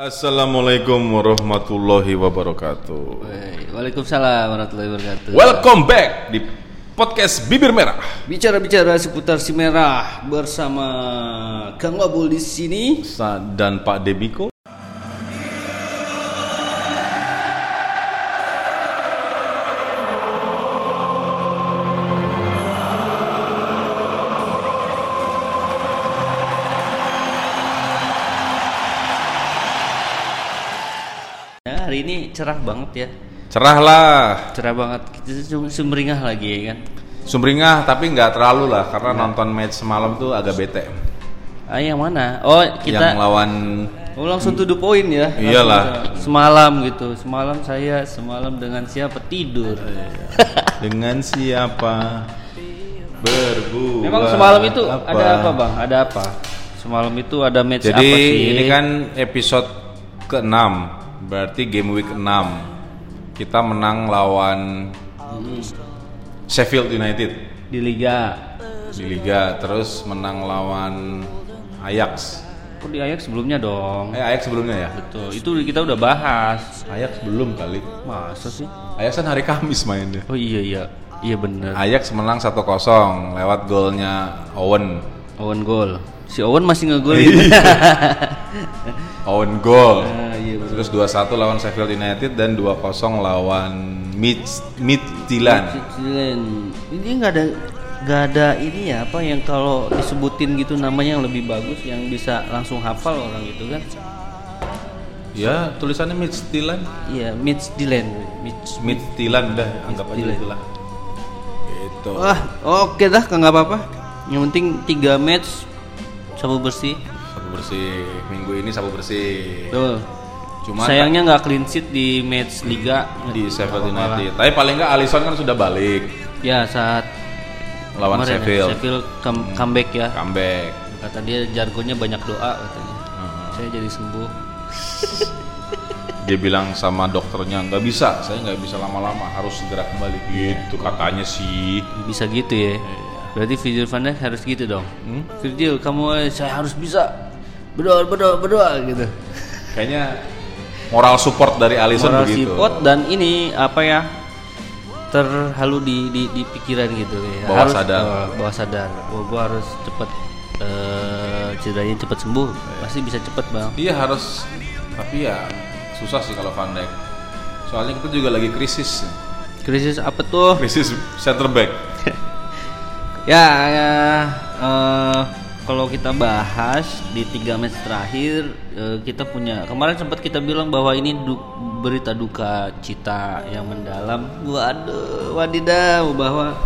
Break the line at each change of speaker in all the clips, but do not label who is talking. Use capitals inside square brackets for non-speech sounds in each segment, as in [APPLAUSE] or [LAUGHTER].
Assalamualaikum warahmatullahi wabarakatuh.
Waalaikumsalam warahmatullahi wabarakatuh.
Welcome back di podcast Bibir Merah.
Bicara-bicara seputar si merah bersama Kang Wabul di sini.
Sa- Dan Pak Debiko.
Ini cerah banget ya.
Cerah lah,
Cerah banget. Kita sum- sumringah lagi ya kan.
sumringah tapi nggak terlalu lah karena nonton match semalam tuh agak bete.
Ah, yang mana? Oh, kita
Yang lawan
Oh, langsung to the point ya. Langsung
Iyalah.
Semalam gitu. Semalam saya semalam dengan siapa tidur.
dengan siapa berbuat.
Memang semalam itu
apa?
ada apa, Bang? Ada apa? Semalam itu ada match
Jadi
apa sih?
ini kan episode ke-6 Berarti game week 6 Kita menang lawan Sheffield United
di liga.
di Liga Terus menang lawan Ajax
Kok di Ajax sebelumnya dong?
Eh Ajax sebelumnya ya?
Betul. Itu kita udah bahas.
Ajax belum kali
Masa sih?
Ajax kan hari Kamis mainnya
Oh iya iya. Iya bener.
Ajax menang 1-0 lewat golnya Owen
Owen gol. Si Owen masih ngegolin. [LAUGHS] [LAUGHS]
Owen goal
Ah, iya.
Terus 2-1 lawan Sheffield United dan 2-0 lawan Mid Midtjylland
Kecilan. Ini nggak ada nggak ada ini ya apa yang kalau disebutin gitu namanya yang lebih bagus yang bisa langsung hafal orang gitu kan?
Ya, tulisannya Midtjylland.
Iya, Midtjylland. Midtj-
Midtjylland udah anggap aja
Midtjylland.
itulah. Gitu.
Wah, oke dah, nggak apa-apa. Yang penting tiga match sabu bersih.
Bersih. Minggu ini sabu bersih.
Betul.
Cuma
Sayangnya nggak clean sheet di match liga
di Sheffield United. Tapi paling nggak Alisson kan sudah balik.
Ya saat
lawan
kemarin ya,
Sheffield.
Sheffield come- comeback ya.
Comeback.
Kata dia jargonnya banyak doa katanya.
Heeh.
Saya jadi sembuh. [LAUGHS]
Dia bilang sama dokternya nggak bisa, saya nggak bisa lama-lama, harus segera kembali. Gitu katanya sih.
Bisa gitu ya. Berarti Virgil van Dijk harus gitu dong.
Hmm?
Virgil, kamu eh, saya harus bisa berdoa berdoa berdoa gitu.
Kayaknya moral support dari Alisson
Moral
begitu.
support dan ini apa ya? terhalu di, di, di pikiran gitu ya.
Bawah
harus,
sadar.
oh, bawah sadar. Oh, gua harus cepet eh, cederanya cepet sembuh. Pasti bisa cepet bang.
Iya harus, tapi ya susah sih kalau Van Dijk. Soalnya kita juga lagi krisis,
Krisis apa tuh?
krisis center back. [LAUGHS]
Ya, ya eh, kalau kita bahas di tiga match terakhir eh, kita punya kemarin sempat kita bilang bahwa ini du- berita duka cita yang mendalam. Waduh, wadidaw bahwa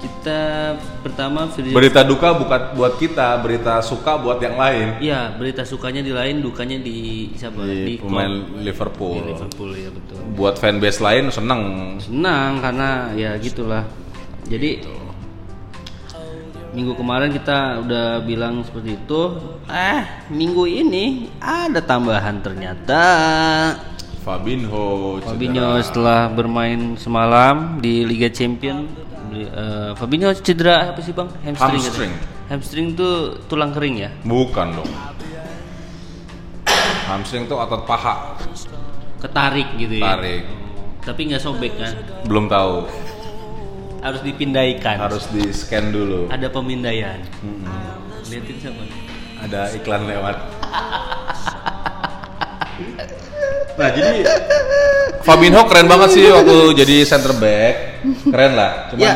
kita pertama Virgil
Berita duka bukan buat kita, berita suka buat yang lain.
Iya, berita sukanya di lain, dukanya di siapa?
Di
klub.
pemain
Di
Liverpool.
Liverpool ya betul.
Buat fanbase lain seneng.
Senang karena ya gitulah. Jadi minggu kemarin kita udah bilang seperti itu. Eh, minggu ini ada tambahan ternyata.
Fabinho, cedera.
Fabinho setelah bermain semalam di Liga Champion beli- eh, Fabinho cedera apa sih bang? Hamstring.
Hamstring.
katanya. Hamstring tuh tulang kering ya?
Bukan dong. Hamstring tuh otot paha,
Ketarik gitu ya?
tarik.
Tapi nggak sobek kan?
Belum tahu,
Harus dipindahkan.
harus di scan dulu.
Ada pemindaian.
Mm-mm.
Liatin siapa?
Ada iklan lewat. [LAUGHS] Nah jadi Fabinho keren banget sih waktu jadi center back, keren lah. Cuman
Ya.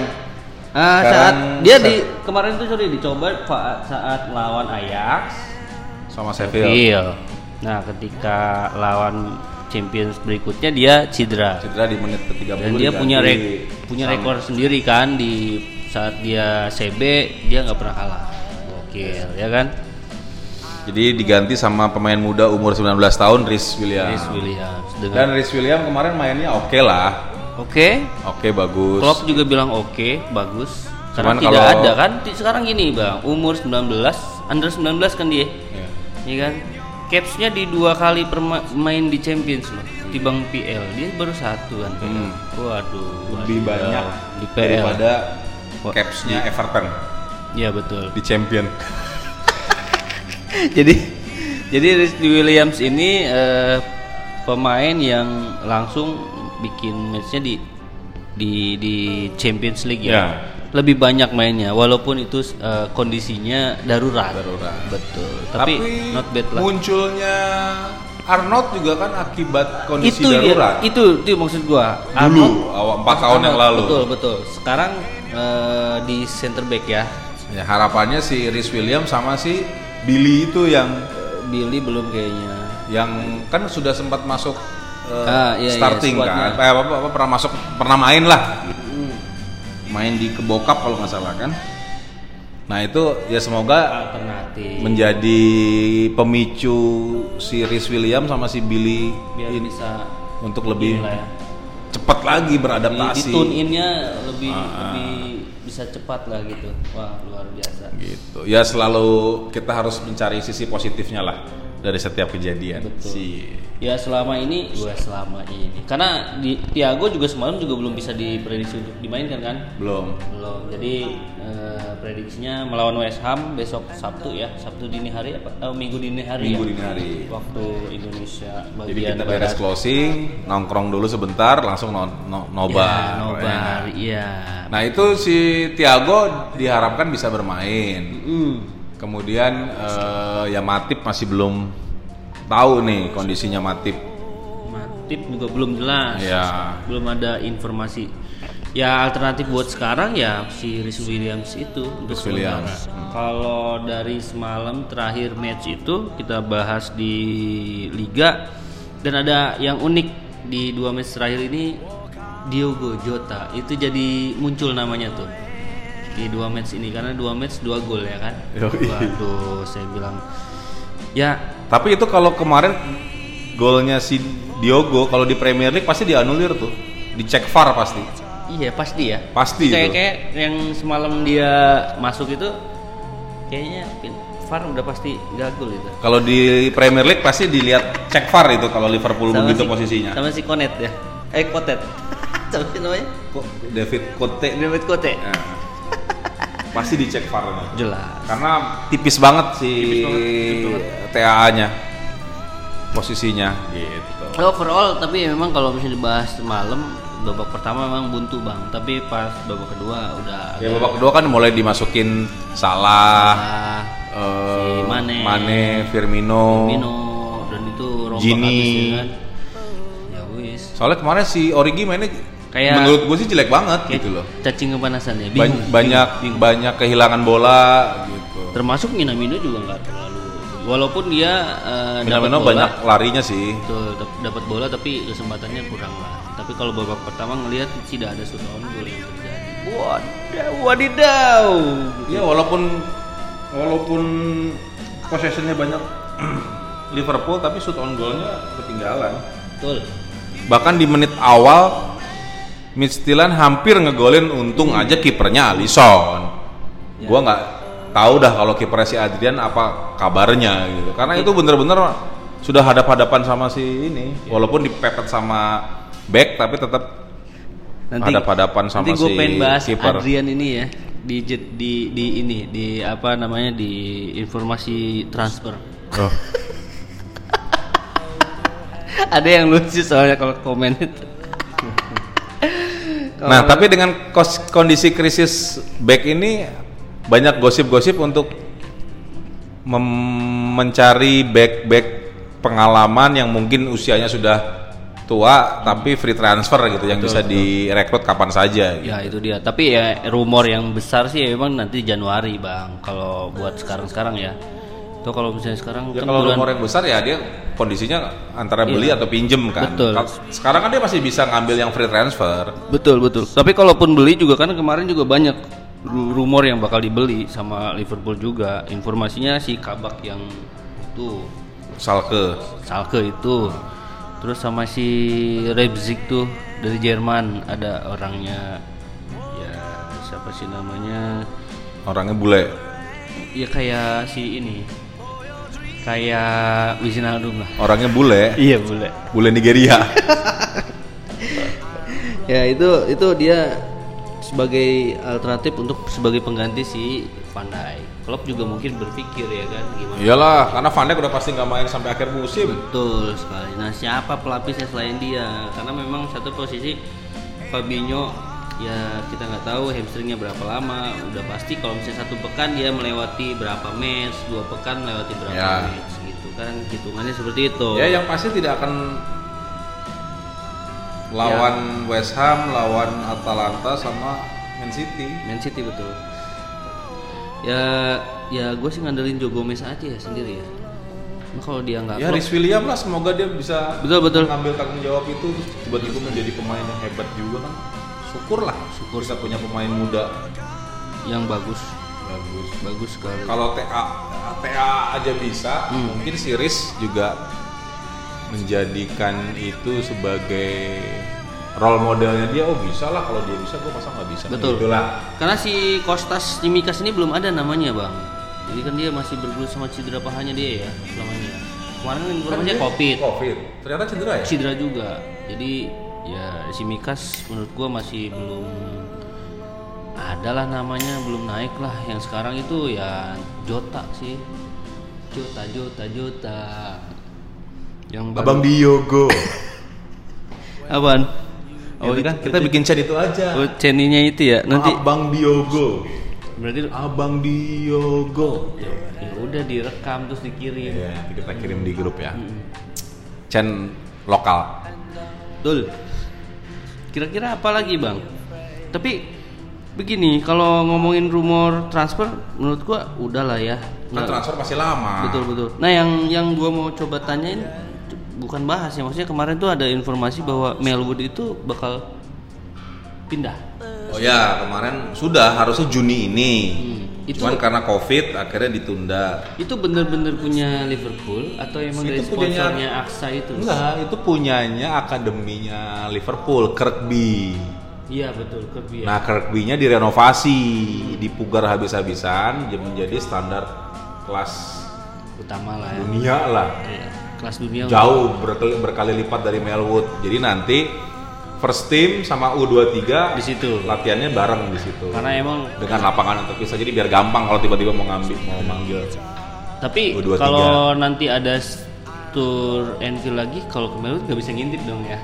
Sekarang
saat dia di kemarin tuh sorry dicoba saat lawan Ajax.
sama Sheffield,
Iya. Nah, ketika lawan Champions berikutnya dia cedera.
cedera di menit ke 30
Dan dia
diganti
punya rek punya rekor sendiri kan di saat dia CB dia nggak pernah kalah. Gokil, ya kan?
Jadi diganti sama pemain muda umur 19 tahun Rhys Williams.
Chris Williams dengan
Dan Rhys Williams kemarin mainnya oke lah,
Oke,
oke bagus.
Klopp juga bilang oke, bagus. Karena
Cuman
tidak
kalau-
ada kan sekarang gini, Bang. Umur 19, under 19 kan dia.
Ya.
Iya kan? Capsnya di dua kali perma- main di Champions loh. Tibang PL dia baru satu kan. PL.
Hmm.
Waduh.
Lebih
wadidaw.
banyak
di PL.
daripada capsnya Everton
Iya betul.
di Champion. [LAUGHS]
jadi Jadi Rizky Williams ini eh, pemain yang langsung bikin matchnya di di di Champions League ya.
Ya.
Lebih banyak mainnya walaupun itu eh, kondisinya darurat.
Darurat.
Betul.
Tapi,
Tapi, not bad lah.
munculnya Arnold juga kan akibat kondisi
itu dia,
darurat.
itu itu maksud gua.
Dulu, awal 4 tahun yang lalu.
Betul, betul. Sekarang eh, di center back ya.
Ya, harapannya si Rhys Williams sama si Billy itu yang
Billy belum kayaknya.
yang kan sudah sempat masuk eh,
Ah, iya, iya,
starting
squadnya.
kan. Eh, apa, apa, pernah masuk pernah main lah. Main di kebokap kalau nggak salah kan. Nah, itu ya semoga
Alternatif.
menjadi pemicu si Rhys Williams sama si Billy
biar
ini
bisa
untuk lebih
ya.
cepat lagi
di,
beradaptasi.
di tune innya lebih
Ah.
lebih bisa cepat lah gitu wah luar biasa
gitu ya selalu kita harus mencari sisi positifnya lah dari setiap kejadian.
Betul.
si
ya selama ini gue selama ini. Karena di Tiago juga semalam juga belum bisa diprediksi untuk dimainkan kan?
Belum.
Belum. Jadi eh, prediksinya melawan West Ham besok Sabtu ya. Sabtu dini hari apa? Oh, Minggu dini hari
Minggu
ya.
dini hari.
waktu Indonesia bagian
jadi kita beres
barat.
closing nongkrong dulu sebentar langsung no, no- nobar.
Ya, nobar iya.
Nah itu si Thiago diharapkan bisa bermain.
Hmm.
Kemudian eh, ya Matip masih belum tahu nih kondisinya Matip.
Matip juga belum jelas.
Ya
belum ada informasi. Ya alternatif buat sekarang ya si Rhys Williams itu. Untuk
Williams,
sementara.
hmm.
kalau dari semalam terakhir match itu kita bahas di Liga. Dan ada yang unik di dua match terakhir ini Diogo Jota. Itu jadi muncul namanya tuh di dua match ini karena dua match dua gol ya kan waduh saya bilang ya
tapi itu kalau kemarin golnya si Diogo kalau di Premier League pasti dianulir tuh dicek VAR pasti
Iya pasti ya.
Pasti
kayak
itu.
kayak yang semalam dia masuk itu kayaknya VAR udah pasti gagul itu.
Kalau di Premier League pasti dilihat cek VAR itu kalau Liverpool begitu
si-
posisinya.
Sama si Konet ya. Eh Kotet. [LAUGHS] Siapa sih namanya?
David Cote
David Kote.
Nah, pasti dicek VAR ini.
Jelas.
Karena tipis banget si TAA-nya posisinya gitu.
Overall tapi memang kalau misalnya dibahas semalam babak pertama memang buntu bang tapi pas babak kedua udah
Ya babak kedua kan mulai dimasukin Salah,
Ah,
eh,
si Mane.
Firmino.
Firmino dan itu rombak
Gini.
habis ya kan. Ya wis.
Soalnya kemarin si Origi mainnya
Kayak-
menurut gue sih jelek banget
Kayak
gitu loh.
Cacing kepanasan ya.
Ba-
Bingung.
banyak
bingung.
banyak kehilangan bola gitu.
termasuk Minamino juga nggak terlalu walaupun dia eh, dapat
Minamino
bola
banyak larinya sih.
betul, dapat bola tapi kesempatannya kurang lah tapi kalau babak pertama ngelihat tidak ada shoot on goal yang terjadi wadidaw wadidaw
Ya walaupun walaupun possessionnya banyak [CLEARS THROAT] Liverpool tapi shoot on goalnya ketinggalan.
betul
Bahkan di menit awal Midtjylland hampir ngegolin untung aja kipernya Alisson. Gua nggak tahu dah kalau kipernya si Adrian apa kabarnya gitu. Karena itu bener-bener sudah hadap-hadapan sama si ini. Walaupun dipepet sama back tapi tetap hadap-hadapan sama
nanti gue
si
pengen bahas
kiper.
Adrian ini ya di di di ini di apa namanya di informasi transfer
Oh. [LAUGHS]
ada yang lucu soalnya kalau komen itu
Nah, tapi dengan kos- kondisi krisis back ini banyak gosip-gosip untuk mem- mencari back-back pengalaman yang mungkin usianya sudah tua tapi free transfer gitu yang bisa direkrut kapan saja gitu.
Ya itu dia. Tapi ya rumor yang besar sih memang nanti Januari bang. Kalau buat sekarang-sekarang ya. Itu kalau misalnya sekarang
Ya
kan
kalau
bulan-
rumor yang besar ya dia kondisinya antara beli
Iya.
atau pinjem kan.
Betul.
Ka- Sekarang kan dia masih bisa ngambil yang free transfer.
betul betul. Tapi kalaupun beli juga kan kemarin juga banyak ru- rumor yang bakal dibeli sama Liverpool juga. Informasinya si Kabak yang itu
Salke.
Salke itu. Terus sama si Leipzig tuh dari Jerman ada orangnya ya siapa sih namanya?
Orangnya bule.
Ya kayak si ini. Kayak Wijnaldum lah.
Orangnya bule.
Iya boleh.
Bule Nigeria. [LAUGHS]
Ya itu itu dia sebagai alternatif untuk sebagai pengganti si Van Dijk. klub juga mungkin berpikir ya kan gimana
Iyalah, karena Van Dijk udah pasti nggak main sampai akhir musim.
Betul sekali. Nah, siapa pelapisnya selain dia? Karena memang satu posisi Fabinho ya kita nggak tahu hamstringnya berapa lama. Udah pasti kalau misalnya satu pekan dia melewati berapa match, dua pekan melewati berapa
Ya.
match gitu kan. Hitungannya seperti itu.
Ya yang pasti tidak akan lawan West Ham, lawan Atalanta sama Man City.
Man City betul. Ya ya gue sih ngandelin Joe Gomez aja ya sendiri ya. Nah, kalau dia nggak
Ya Rhys William lah semoga dia bisa
Betul, betul.
mengambil tanggung jawab itu terus tiba-tiba menjadi pemain yang hebat juga kan. Syukurlah, syukur kita punya pemain muda
yang bagus,
bagus.
bagus sekali.
Kalau TA TA aja bisa, mungkin si Riz juga menjadikan itu sebagai role modelnya dia. Oh bisa lah kalau dia bisa, gue masa nggak bisa.
Betul.
Gitu lah.
Karena si Kostas Dimikas ini belum ada namanya bang. Jadi kan dia masih bergelut sama cedera pahanya dia ya selama ini. ya. Kemarin kan informasinya covid,
Covid. Ternyata cedera ya?
cedera juga. Jadi ya si Mikas menurut gua masih belum adalah namanya belum naik lah. Yang sekarang itu ya Jota sih. Jota Jota Jota. Yang baru-
Abang Diogo. [LAUGHS]
Apaan?
Oh kan kita bikin chat itu aja.
Oh, channelnya itu ya. Nanti
Abang Diogo.
berarti
Abang Diogo.
ya, ya udah direkam terus dikirim.
Iya, nanti kita kirim di grup ya. Chan lokal.
Betul. Kira-kira apa lagi bang? Tapi begini, kalau ngomongin rumor transfer, menurut gua udahlah ya.
Kan
Nggak-
transfer masih lama.
betul betul. Nah yang yang gua mau coba tanyain bukan bahas ya, maksudnya kemarin tuh ada informasi bahwa Melwood itu bakal pindah.
Oh ya, kemarin sudah harusnya Juni ini.
Hmm, itu
Cuman karena Covid akhirnya ditunda.
itu bener-bener punya Liverpool atau emang dari
Itu punyanya-
sponsornya AXA itu?
Enggak, itu punyanya akademinya Liverpool, Kirkby.
Iya betul, Kirby ya.
Nah, Kirkby-nya direnovasi, dipugar habis-habisan jadi menjadi standar kelas
Utama lah ya.
dunia lah.
Iya, Kelas dunia
Jauh berkali, berkali lipat dari Melwood. Jadi nanti first team sama U23
di situ.
latihannya bareng di situ.
Karena emang
dengan lapangan untuk bisa jadi biar gampang kalau tiba-tiba mau ngambil mau manggil.
Tapi
U23.
kalau nanti ada tour Enfield lagi, kalau ke Melwood nggak bisa ngintip dong ya?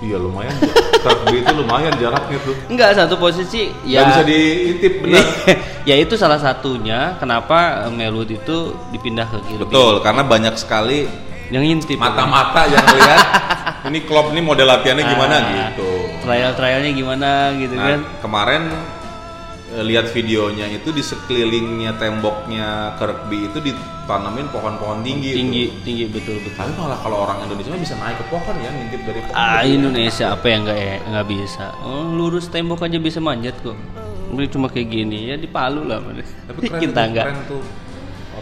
Iya lumayan. Kirkby itu lumayan jaraknya tuh.
Enggak, satu posisi
Ya bisa diintip benar. [LAUGHS]
ya itu salah satunya kenapa Melwood itu dipindah ke kiri.
Betul, karena banyak sekali
Yang ngintip.
mata-mata yang lihat [LAUGHS] ini klub ini model latihannya gimana
Ah,
gitu.
Trial-trialnya gimana gitu
Nah,
kan?
kemarin eh, lihat videonya itu di sekelilingnya temboknya Kirkby itu ditanamin pohon-pohon tinggi.
Tinggi,
tuh.
tinggi betul betul.
Tapi malah kalau orang Indonesia bisa naik ke pohon ya, ngintip dari pohon.
Ah
ya.
Indonesia apa yang nggak ya nggak bisa? Oh, lurus tembok aja bisa manjat kok. Ini cuma kayak gini ya di Palu lah.
Tapi keren [LAUGHS]
Kita
tuh,
enggak.
keren tuh.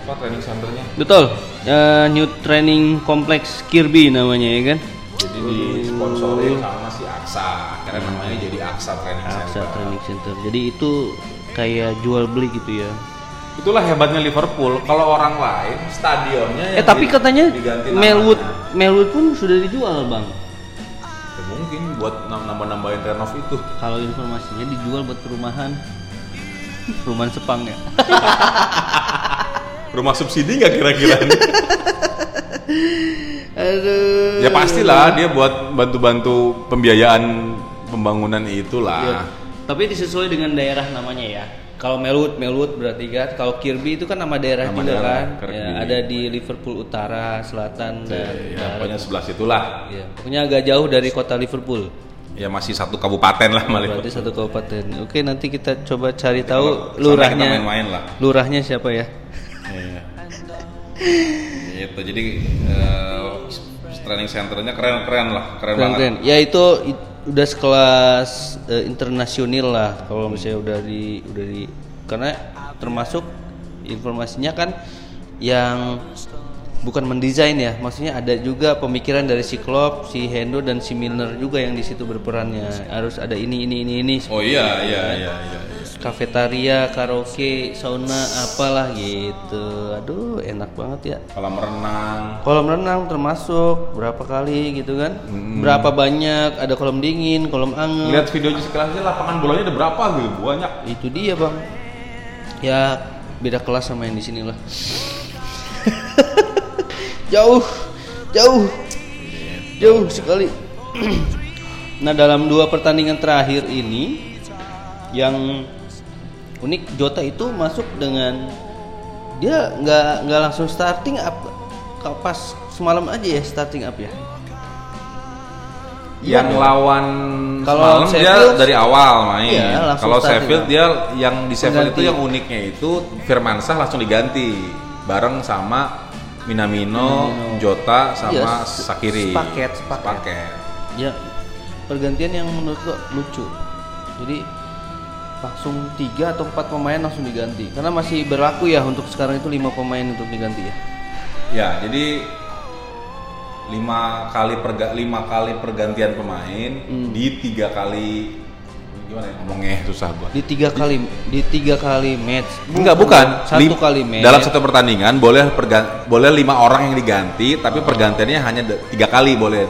Apa training centernya?
Betul. Eh, new training complex Kirby namanya ya kan?
Jadi disponsori sama si Aksa. Akhirnya namanya jadi Aksa Training
Aksa
Center.
Training Center. Jadi itu kayak jual beli gitu ya.
Itulah hebatnya Liverpool. Kalau orang lain stadionnya
Eh tapi
di-
katanya Melwood
namanya.
Melwood pun sudah dijual bang.
Ya, mungkin buat nam- nambah-nambahin renov itu.
Kalau informasinya dijual buat perumahan. Perumahan Sepang ya. [LAUGHS]
Rumah subsidi nggak kira-kira? [LAUGHS]
Aduh.
ya pastilah dia buat bantu-bantu pembiayaan pembangunan itulah.
Iya. Tapi disesuai dengan daerah namanya ya. Kalau Melwood, Melwood berarti kan. Kalau Kirby itu kan nama daerah
Nama
juga
daerah,
kan.
Kirby.
Ya, ada di Liverpool Utara, Selatan dan
Ya, pokoknya sebelah situlah.
Ya, pokoknya agak jauh dari kota Liverpool.
Ya masih satu kabupaten lah sama
Berarti satu kabupaten. Oke, nanti kita coba cari tahu lurahnya.
main-main lah.
Lurahnya siapa ya?
Iya. Itu jadi eh, training centernya keren-keren lah, keren,
Keren,
banget.
keren. Ya itu udah sekelas eh, internasional lah kalau misalnya udah di udah di karena termasuk informasinya kan yang bukan mendesain ya, maksudnya ada juga pemikiran dari si Klopp, si Hendo dan si Milner juga yang di situ berperannya. Harus ada ini ini ini ini.
Oh iya iya iya iya. iya.
Kafetaria, karaoke, sauna, apalah gitu. Aduh, enak banget ya.
Kolam renang.
Kolam renang termasuk berapa kali gitu kan? Berapa banyak? Ada kolam dingin, kolam anget.
Lihat videonya sekelasnya lapangan bolanya ada berapa gitu banyak.
Itu dia bang. Ya beda kelas sama yang di sini lah. [LAUGHS] jauh, jauh, jauh sekali. [CLEARS THROAT] nah dalam dua pertandingan terakhir ini yang unik Jota itu masuk dengan dia nggak nggak langsung starting up pas semalam aja ya starting up ya?
Yang
Iya.
lawan
Kalau
semalam dia dari awal main.
iya,
Kalau Sheffield dia yang di Sheffield itu yang uniknya itu Firmansyah langsung diganti. Bareng sama Minamino, Jota sama
se-
Sakiri.
sepaket, sepaket.
Sepaket.
ya pergantian yang menurut gua lucu jadi langsung tiga atau empat pemain langsung diganti karena masih berlaku ya untuk sekarang itu lima pemain untuk diganti ya
Ya, jadi lima kali perga lima kali pergantian pemain
Hmm.
di tiga kali gimana ya ngomongnya susah gua.
di tiga kali di tiga kali match
Enggak bukan.
satu
Lim-
kali match
Dalam satu pertandingan boleh perga- boleh lima orang yang diganti, tapi pergantiannya hanya tiga kali boleh.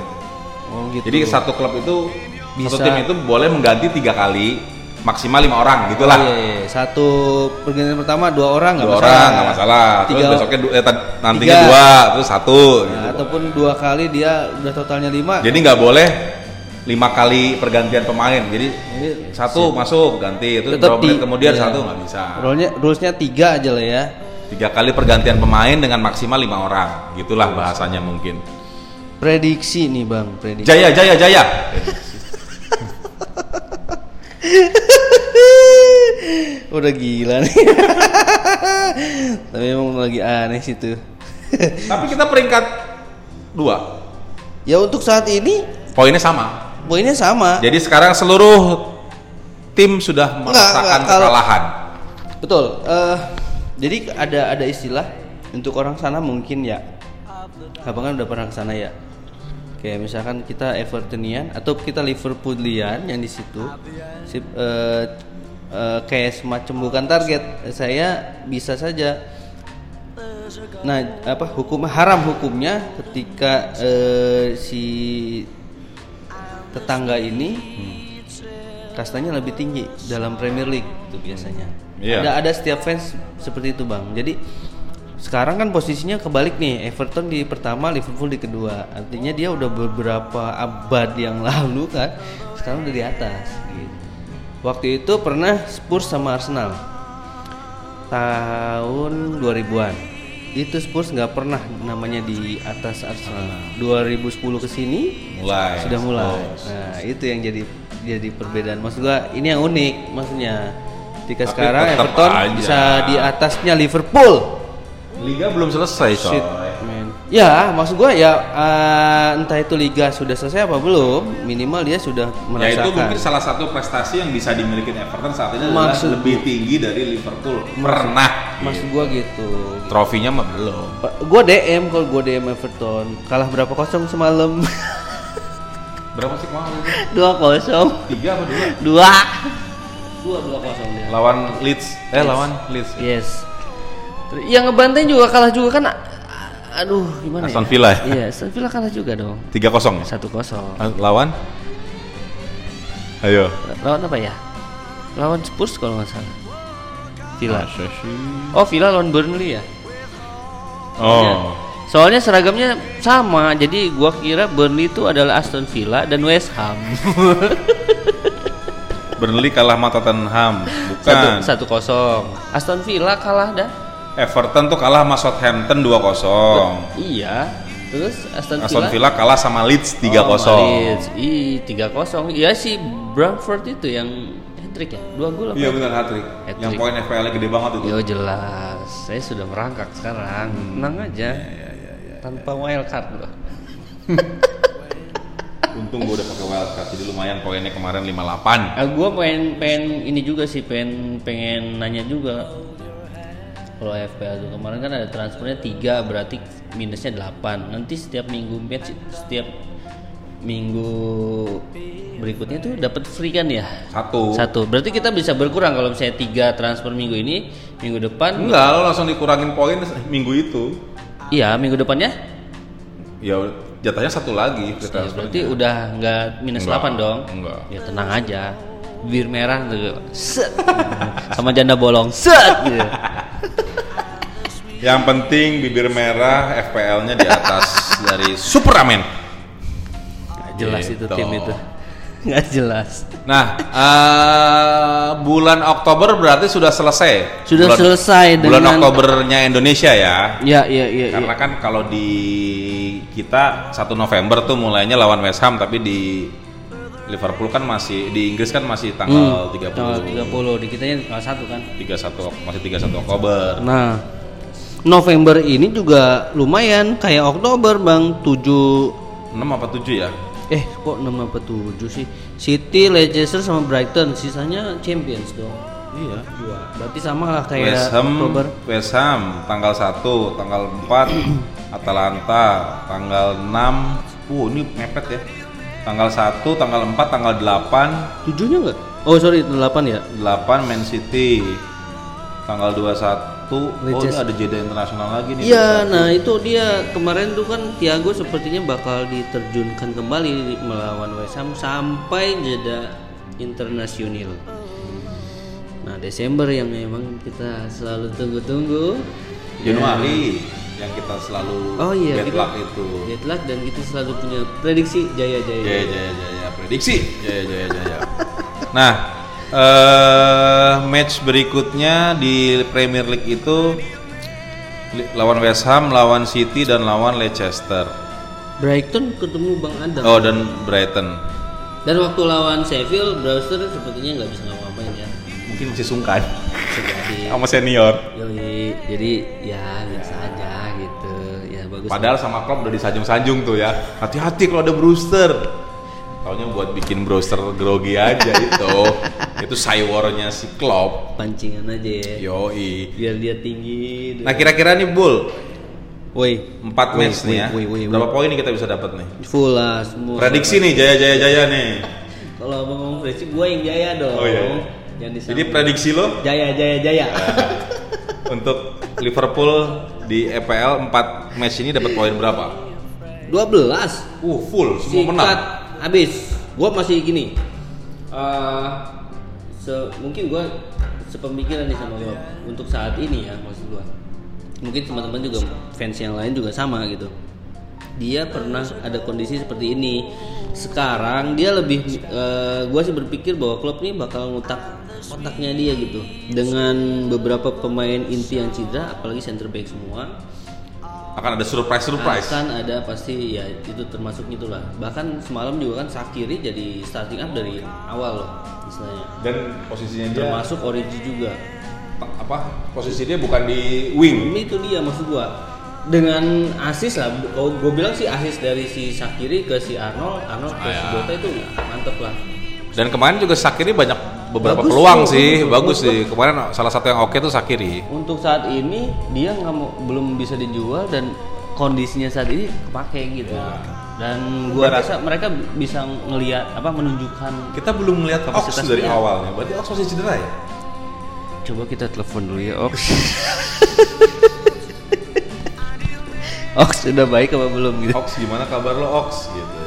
oh gitu
Jadi satu klub itu
Bisa.
satu tim itu boleh mengganti tiga kali, maksimal lima orang
Oh,
gitulah.
iya, iya. satu pergantian pertama dua orang nggak
Dua
masalah
orang nggak masalah. Terus
Tiga-
besoknya du- eh, nantinya
Tiga.
dua, terus satu.
Nah,
gitu.
ataupun dua kali dia udah totalnya lima
Jadi nggak boleh lima kali pergantian pemain. Jadi
Jadi,
satu masuk ganti itu
Tetap
berapa menit
di-
kemudian
iya.
satu nggak bisa.
rulesnya rulesnya tiga aja lah ya
Tiga kali pergantian pemain dengan maksimal lima orang. Gitulah bahasanya mungkin.
prediksi nih bang prediksi
Jaya, jaya, jaya. [LAUGHS]
udah gila nih tapi emang lagi aneh sih tuh
Tapi kita peringkat dua.
ya untuk saat ini
Poinnya sama.
Poinnya sama.
Jadi sekarang seluruh tim sudah merasakan
enggak,
kekalahan.
betul eh jadi ada ada istilah untuk orang sana mungkin ya. Abang kan udah pernah ke sana ya. Kayak misalkan kita Evertonian atau kita Liverpoolian yang di situ. Si, eh, eh, kayak semacam bukan target saya bisa saja. Nah apa hukum haram hukumnya ketika eh, si tetangga ini kastanya lebih tinggi dalam Premier League itu biasanya.
Iya.
Ada ada setiap fans seperti itu bang. Jadi sekarang kan posisinya kebalik nih. Everton di pertama, Liverpool di kedua. Artinya dia udah beberapa abad yang [LAUGHS] lalu kan. Sekarang udah di atas. Gitu. Waktu itu pernah Spurs sama Arsenal tahun 2000-an. Itu Spurs nggak pernah namanya di atas Arsenal. 2010 ke sini
Mulai.
sudah mulai.
Terus.
Nah, itu yang jadi jadi perbedaan. Maksud gua ini yang unik maksudnya. Ketika
Tapi
sekarang Everton
aja.
bisa di atasnya Liverpool.
Liga belum selesai, coy.
Ya, maksud gua ya eh, entah itu liga sudah selesai apa belum, minimal dia sudah
Ya
merasakan.
itu mungkin salah satu prestasi yang bisa dimiliki Everton saat ini adalah
Maksud-
lebih tinggi dari Liverpool. Pernah.
Maksud gua gitu.
Trofinya mah belum.
Gua DM kalau gua DM Everton kalah berapa kosong semalam?
Berapa sih kemarin [LAUGHS]
dua kosong.
Tiga apa dua?
Dua. Dua dua kosong dia.
Lawan Leeds. Eh lawan Leeds.
Yes. Terus Yang ngebantai juga kalah juga kan. Aduh, gimana
Aston
ya?
Villa ya?
Iya, Aston Villa kalah juga dong.
Tiga kosong. ya?
Satu kosong.
Lawan? Ayo.
Lawan apa ya? Lawan Spurs kalau nggak salah. Villa.
Sih?
Oh, Villa lawan Burnley ya?
Oh.
Soalnya seragamnya sama, jadi gua kira Burnley itu adalah Aston Villa dan West Ham. [LAUGHS]
Burnley kalah sama Tottenham. Bukan.
Satu satu kosong. Aston Villa kalah dah.
Everton tuh kalah sama Southampton 2-0.
Iya. Terus Aston,
Aston
Villa,
Villa kalah sama Leeds 3-0.
Oh, Leeds. Ih, 3-0. Iya si Bradford itu yang hat-trick ya? Dua gol apa?
Iya benar hat-trick.
Hat-trick.
Yang poin FPL-nya gede banget itu.
Yo jelas. Saya sudah merangkak sekarang. Tenang aja. Tanpa wild card gua. [LAUGHS]
Untung gue udah pakai wildcard jadi lumayan poinnya kemarin 58.
Ah, gua pengen pengen ini juga sih pengen pengen nanya juga kalau FPL tuh kemarin kan ada transfernya tiga berarti minusnya 8 nanti setiap minggu match setiap minggu berikutnya tuh dapat free kan ya?
Satu.
satu. Berarti kita bisa berkurang kalau misalnya tiga transfer minggu ini minggu depan?
Enggak, lo langsung dikurangin poin minggu itu.
iya minggu depannya?
Ya jatahnya satu lagi
Ya, berarti udah nggak minus
Enggak,
8 dong?
Enggak.
ya tenang aja. Bir merah tuh. Set. [LAUGHS] Sama janda bolong. Set gitu.
Yang penting bibir merah FPL-nya di atas dari Superamen.
Jelas itu
Gitu.
tim itu. [LAUGHS] Nggak jelas.
Nah, eh, bulan Oktober berarti sudah selesai.
Sudah
Bulan-
selesai
Bulan
dengan-
Oktobernya Indonesia ya.
Ya, iya, iya, iya.
Karena kan kalau di kita 1 November tuh mulainya lawan West Ham tapi di Liverpool kan masih di Inggris kan masih tanggal 30
Hmm, Tanggal 30 di kitanya tanggal 1 kan.
31 Ok- masih 31 Oktober.
Nah, November ini juga lumayan kayak Oktober, Bang. 7
6 apa 7 ya?
Eh kok 6 apa 7 sih? City, Leicester sama Brighton, sisanya Champions dong.
Iya.
Dua. Berarti sama lah kayak
West Ham,
Oktober.
West Ham tanggal 1, tanggal 4 [CLEARS THROAT] Atalanta, tanggal 6. Uh, ini mepet ya. Tanggal 1, tanggal 4, tanggal 8,
Tujuhnya enggak? Oh, sorry, 8 ya.
8 Man City. Tanggal 21 Oh, ini ada jeda internasional lagi nih.
Iya, nah itu dia kemarin tuh kan Thiago sepertinya bakal diterjunkan kembali melawan West Ham sampai jeda internasional. Nah Desember yang memang kita selalu tunggu-tunggu.
Januari yang kita selalu
Oh iya,
bad luck itu.
Deadlock dan kita selalu punya prediksi jaya jaya.
Jaya jaya jaya prediksi. Jaya jaya jaya. nah, eh match berikutnya di Premier League itu lawan West Ham, lawan City dan lawan Leicester.
Brighton ketemu Bang Adam.
Oh dan Brighton.
Dan waktu lawan Sheffield, Brewster sepertinya nggak bisa ngapa-ngapain ya.
Mungkin masih sungkan [LAUGHS] sama senior.
Yoi, jadi ya biasa aja gitu. Ya bagus.
Padahal sama Klopp udah disanjung-sanjung tuh ya. Hati-hati kalau ada Brewster. Taunya buat bikin Brewster grogi aja itu. [LAUGHS] itu cywarnya si Klopp.
pancingan aja ya.
Yoi.
Biar dia tinggi.
Nah kira-kira nih Bull,
woi,
empat
Woi,
match nih ya.
woi.
Berapa poin nih kita bisa dapat nih?
full lah semua.
Prediksi nih Jaya Jaya Jaya nih.
Kalau ngomong prediksi, gue yang jaya dong.
Oh, iya.
Yang disambung.
Jadi prediksi lo
jaya jaya jaya.
untuk Liverpool di EPL 4 match ini dapat poin berapa?
12
Uh full semua menang.
Habis. Gua masih gini. eh se- mungkin gua sepemikiran nih sama gua untuk saat ini ya maksud gua. Mungkin teman-teman juga fans yang lain juga sama gitu. Dia pernah ada kondisi seperti ini. Sekarang dia lebih eh, gua sih berpikir bahwa klub ini bakal ngutak otaknya dia gitu. Dengan beberapa pemain inti yang cedera apalagi center back semua
Akan ada surprise surprise.
akan ada pasti ya itu termasuk itulah bahkan semalam juga kan Sakiri jadi starting up dari awal loh istilahnya
Dan posisinya dia
termasuk Origi juga
apa? Posisi dia bukan di wing.
ini itu dia maksud gua dengan asis lah gue bilang sih asis dari si Sakiri ke si Arnold Arnold ke si
Ah, ya.
Jota itu mantep lah
Dan kemarin juga Sakiri banyak beberapa
Bagus
peluang
tuh,
sih,
bagus.
bagus sih. Kemarin salah satu yang oke tuh Sakiri.
untuk saat ini dia nggak mau belum bisa dijual dan kondisinya saat ini kepake gitu dan gua
Berarti-
rasa mereka bisa ngelihat apa menunjukkan
Kita belum melihat Ox
Kapasitas
dari
dia.
awalnya. Berarti Ox masih cedera ya?
Coba kita telepon dulu ya, Ox. [LAUGHS] Ox sudah baik apa belum gitu?
Ox gimana kabar lo Ox gitu ya.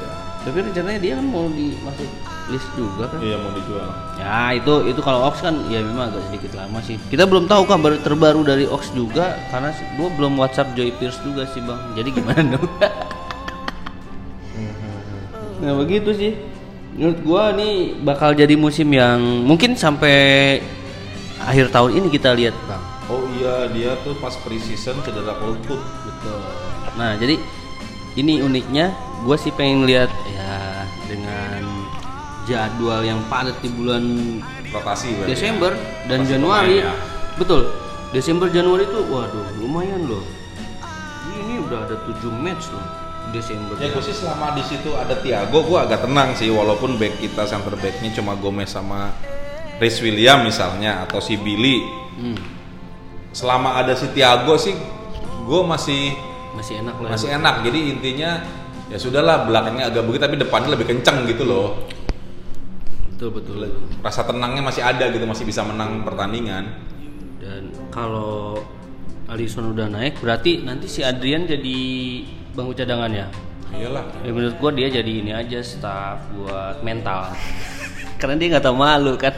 Tapi rencananya dia kan mau dimasuk list juga kan?
Iya mau dijual.
Ya itu itu kalau Ox kan ya memang agak sedikit lama sih. Kita belum tahu kabar terbaru dari Ox juga karena gua belum WhatsApp Joy Pierce juga sih bang. Jadi gimana dong? [LAUGHS] nah begitu sih. Menurut gua nih bakal jadi musim yang mungkin sampai akhir tahun ini kita lihat bang.
Oh iya dia tuh pas pre-season cedera lutut.
Betul. Nah, jadi ini uniknya gue sih pengen lihat jadwal yang padat di bulan
Rotasi berarti.
Desember dan
Masih
Januari.
pemain ya.
Betul. Desember Januari itu waduh lumayan loh. Ini udah ada 7 match loh Desember.
Ya gue sih selama di situ ada Thiago gue agak tenang sih walaupun back kita center backnya cuma Gomez sama Rhys William misalnya atau si Billy.
Hmm,
Selama ada si Thiago sih gue masih
masih enak lah.
masih enak. Jadi intinya ya sudahlah belakangnya agak begitu tapi depannya lebih kenceng gitu loh.
Betul betul.
Rasa tenangnya masih ada gitu masih bisa menang pertandingan.
Dan kalau Alisson udah naik berarti nanti si Adrian jadi bangku cadangan ya.
Iyalah.
Ya menurut gua dia jadi ini aja staff buat mental. [LAUGHS] Karena dia nggak tahu malu kan.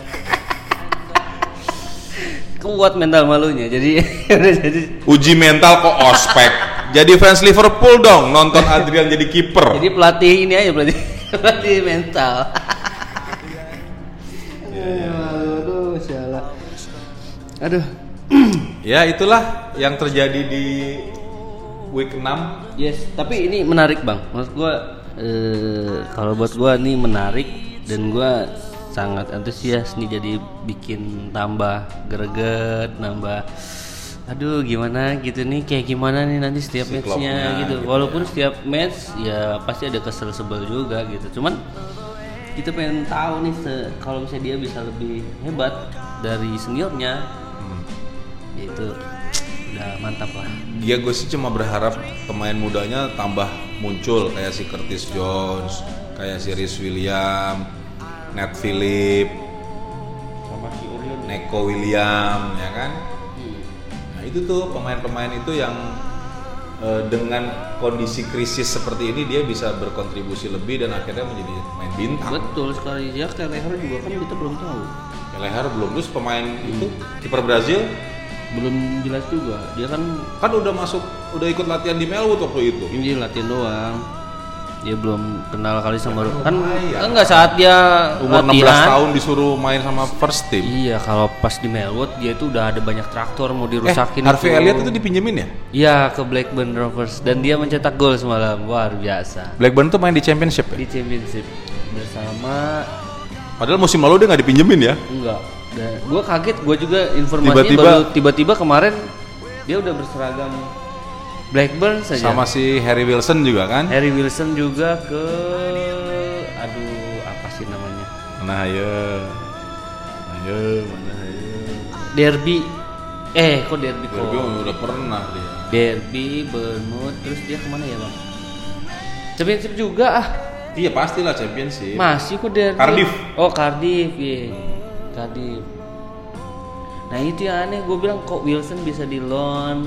kuat mental malunya. Jadi [LAUGHS] jadi
Uji mental kok ospek. jadi fans Liverpool dong nonton Adrian jadi kiper.
jadi pelatih ini aja pelatih [LAUGHS] pelatih mental. Aduh. [CLEARS THROAT]
Ya itulah yang terjadi di week 6
Yes, tapi ini menarik bang. Maksud gua eh, kalau buat gua nih menarik dan gua sangat antusias nih jadi bikin tambah greget, nambah aduh gimana gitu nih kayak gimana nih nanti setiap
Si
matchnya gitu.
gitu
Walaupun setiap match ya pasti ada kesel sebel juga gitu. Cuman kita pengen tahu nih kalau misalnya dia bisa lebih hebat dari seniornya itu udah mantap lah.
Ya gue sih cuma berharap pemain mudanya tambah muncul kayak si Curtis Jones, kayak si Rhys William, Nat Phillip,
Sama si Orion.
Neko William, ya kan? Nah itu tuh pemain-pemain itu yang eh, dengan kondisi krisis seperti ini dia bisa berkontribusi lebih dan akhirnya menjadi pemain bintang.
Betul sekali ya Kelleher juga kan kita belum tahu.
Leher belum terus pemain itu kiper Brazil
Belum jelas juga. Dia kan
kan udah masuk udah ikut latihan di Melwood waktu itu.
ini latihan doang. Dia belum kenal kali sama kan
lumayan.
enggak saat dia
Umur 16
latihan.
tahun disuruh main sama first team.
Iya, kalau pas di Melwood dia itu udah ada banyak traktor mau
Eh,
dirusakin
Harvey Elliott itu dipinjemin ya?
Iya, ke Blackburn Rovers dan dia mencetak gol semalam. Luar biasa.
Blackburn tuh main di championship ya?
Di championship bersama
Padahal musim lalu dia nggak dipinjemin ya?
enggak. Dan gua kaget, gua juga informasinya
Tiba-tiba-
baru tiba-tiba kemarin dia udah berseragam Blackburn saja.
Sama si Harry Wilson juga kan?
Harry Wilson juga ke aduh apa sih namanya
Mana ayo. Ayo, mana ayo.
Derby eh kok Derby kok
Derby udah pernah dia.
Derby Bournemouth terus dia ke mana ya bang Championship juga ah
Iya pastilah championship.
masih kok Derby
Cardiff.
oh Cardiff iya Cardiff nah itu yang aneh gue bilang kok Wilson bisa di loan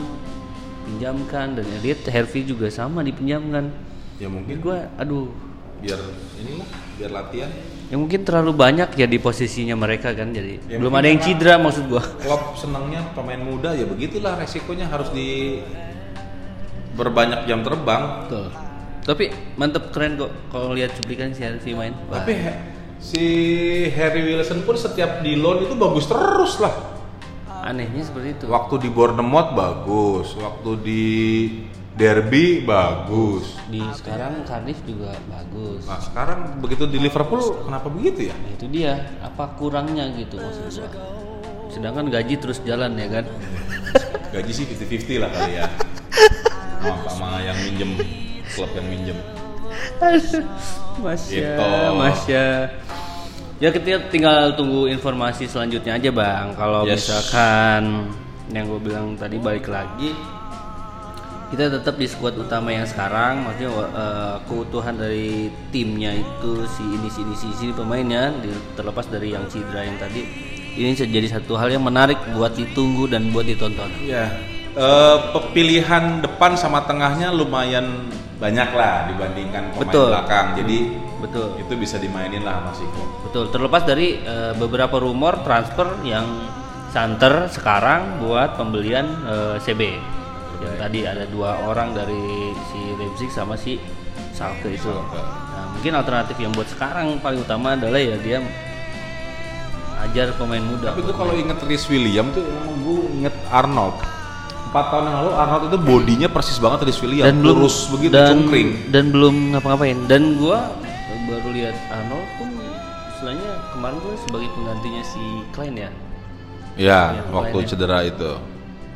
pinjamkan dan Elliot Harvey juga sama dipinjamkan
Ya mungkin
gue aduh
biar inilah, biar latihan.
Ya mungkin terlalu banyak ya di posisinya mereka kan jadi
Ya,
belum ada yang cedera maksud gua.
Klopp senangnya pemain muda ya begitulah resikonya harus di berbanyak jam terbang.
Betul. Tapi mantep keren kok kalau lihat cuplikan si Harvey main.
Tapi si Harry Wilson pun setiap di loan itu bagus terus lah.
anehnya seperti itu.
Waktu di Bournemouth bagus, waktu di Derby bagus.
Di sekarang Cardiff juga bagus.
Nah sekarang begitu di Liverpool kenapa begitu ya?
Nah, itu dia apa kurangnya gitu maksud gua. Sedangkan gaji terus jalan ya kan. [LAUGHS]
Gaji sih 50-50 lah kali ya. Sama, sama yang minjem, klub yang minjem.
Masya,
Gitu.
Masya. Ya kita tinggal tunggu informasi selanjutnya aja bang. Kalau
Yes.
misalkan yang gue bilang tadi balik lagi, kita tetap di skuad utama yang sekarang. Maksudnya eh, keutuhan dari timnya itu si ini si ini si ini pemainnya, terlepas dari yang cedera yang tadi. Ini jadi satu hal yang menarik buat ditunggu dan buat ditonton.
Ya, eh, pilihan depan sama tengahnya lumayan banyak lah dibandingkan pemain
Betul.
belakang. Jadi
Betul.
itu bisa dimainin lah Mas Iko.
Betul, terlepas dari eh, beberapa rumor transfer yang santer sekarang buat pembelian eh, CB. Yang tadi ada dua orang dari si Leipzig sama si Schalke itu.
Schalke.
Nah, mungkin alternatif yang buat sekarang paling utama adalah ya dia ajar pemain muda.
Tapi gue kalau inget Rhys William tuh emang gue inget Arnold. Empat tahun yang lalu Arnold itu bodinya persis banget Rhys William,
dan belum
lurus begitu
dan,
cungkring.
dan belum ngapa-ngapain. Dan gua baru lihat Arnold pun istilahnya kemarin tuh sebagai penggantinya si Klein ya.
Ya,
Yang
waktu
lainnya.
cedera itu.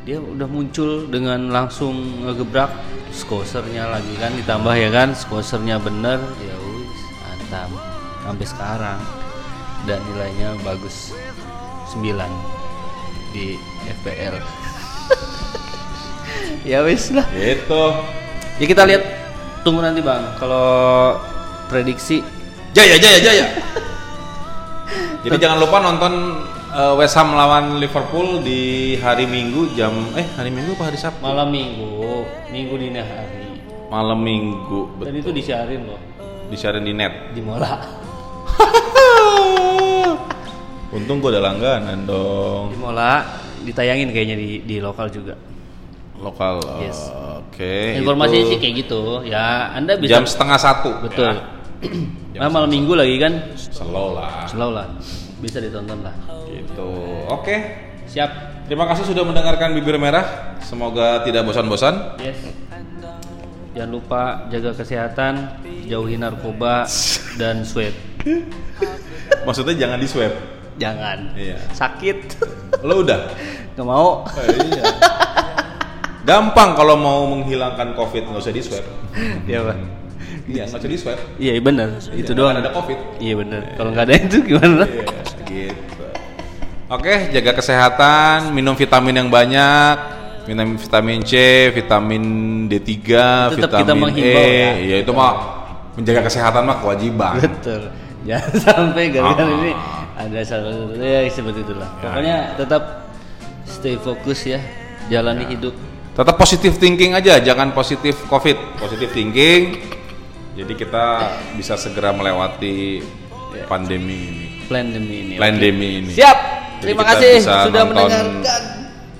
dia udah muncul dengan langsung ngegebrak skosernya lagi kan ditambah ya kan skosernya bener ya wis antam sampai sekarang dan nilainya bagus 9 di FPL [LAUGHS] ya wis lah
Gitu.
ya kita lihat tunggu nanti bang kalau prediksi
Jaya, jaya, jaya. [LAUGHS] Jadi jangan lupa nonton eh, West Ham lawan Liverpool di hari Minggu jam eh hari Minggu apa hari Sabtu?
malam minggu minggu dini hari
Malam Minggu.
dan itu disiarin loh
Disiarin di net.
di mola [LAUGHS]
Untung gue ada langganan dong.
di mola ditayangin kayaknya di di lokal juga.
Lokal.
Yes.
Oke.
Informasinya
itu
sih kayak gitu. Ya, Anda bisa
jam setengah satu.
betul.
Ya.
Nah, [CLEARS THROAT] malam minggu lagi kan,
Slow lah.
slow lah. Bisa ditonton lah.
Gitu. Oke.
Siap.
Terima kasih sudah mendengarkan bibir merah. Semoga tidak bosan-bosan.
Yes. Jangan lupa jaga kesehatan, jauhi narkoba [LAUGHS] dan sweat.
Maksudnya jangan di swab.
Jangan.
Iya.
Sakit.
Lo udah?
Gak mau.
iya. Gampang kalau mau menghilangkan covid nggak usah di swab.
Iya, Pak.
Iya nggak usah di swab.
Iya, benar. Itu doang.
ada covid.
Iya, benar. Kalau nggak ada itu gimana?
Iya, gitu. Oke, jaga kesehatan, minum vitamin yang banyak, minum vitamin C, vitamin D3,
Tetap
vitamin
kita menghimbau
E.
ya.
Ya itu mah menjaga kesehatan mah kewajiban.
Betul. [LAUGHS] Jangan sampai gara-gara
Ah.
ini ada salah ya seperti itulah. Pokoknya tetap stay fokus ya, jalani hidup.
Tetap positif thinking aja, jangan positif covid, positif thinking. Jadi kita bisa segera melewati pandemi ini,
Plan demi ini.
pandemi ini.
Siap.
Jadi
Terima kasih sudah mendengarkan.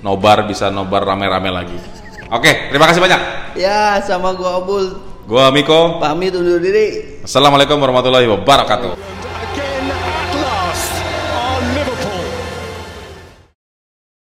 Nobar bisa nobar rame-rame lagi. Oke, terima kasih banyak.
Ya, sama gua Abul
Gua Miko.
pamit undur diri.
Assalamualaikum warahmatullahi wabarakatuh.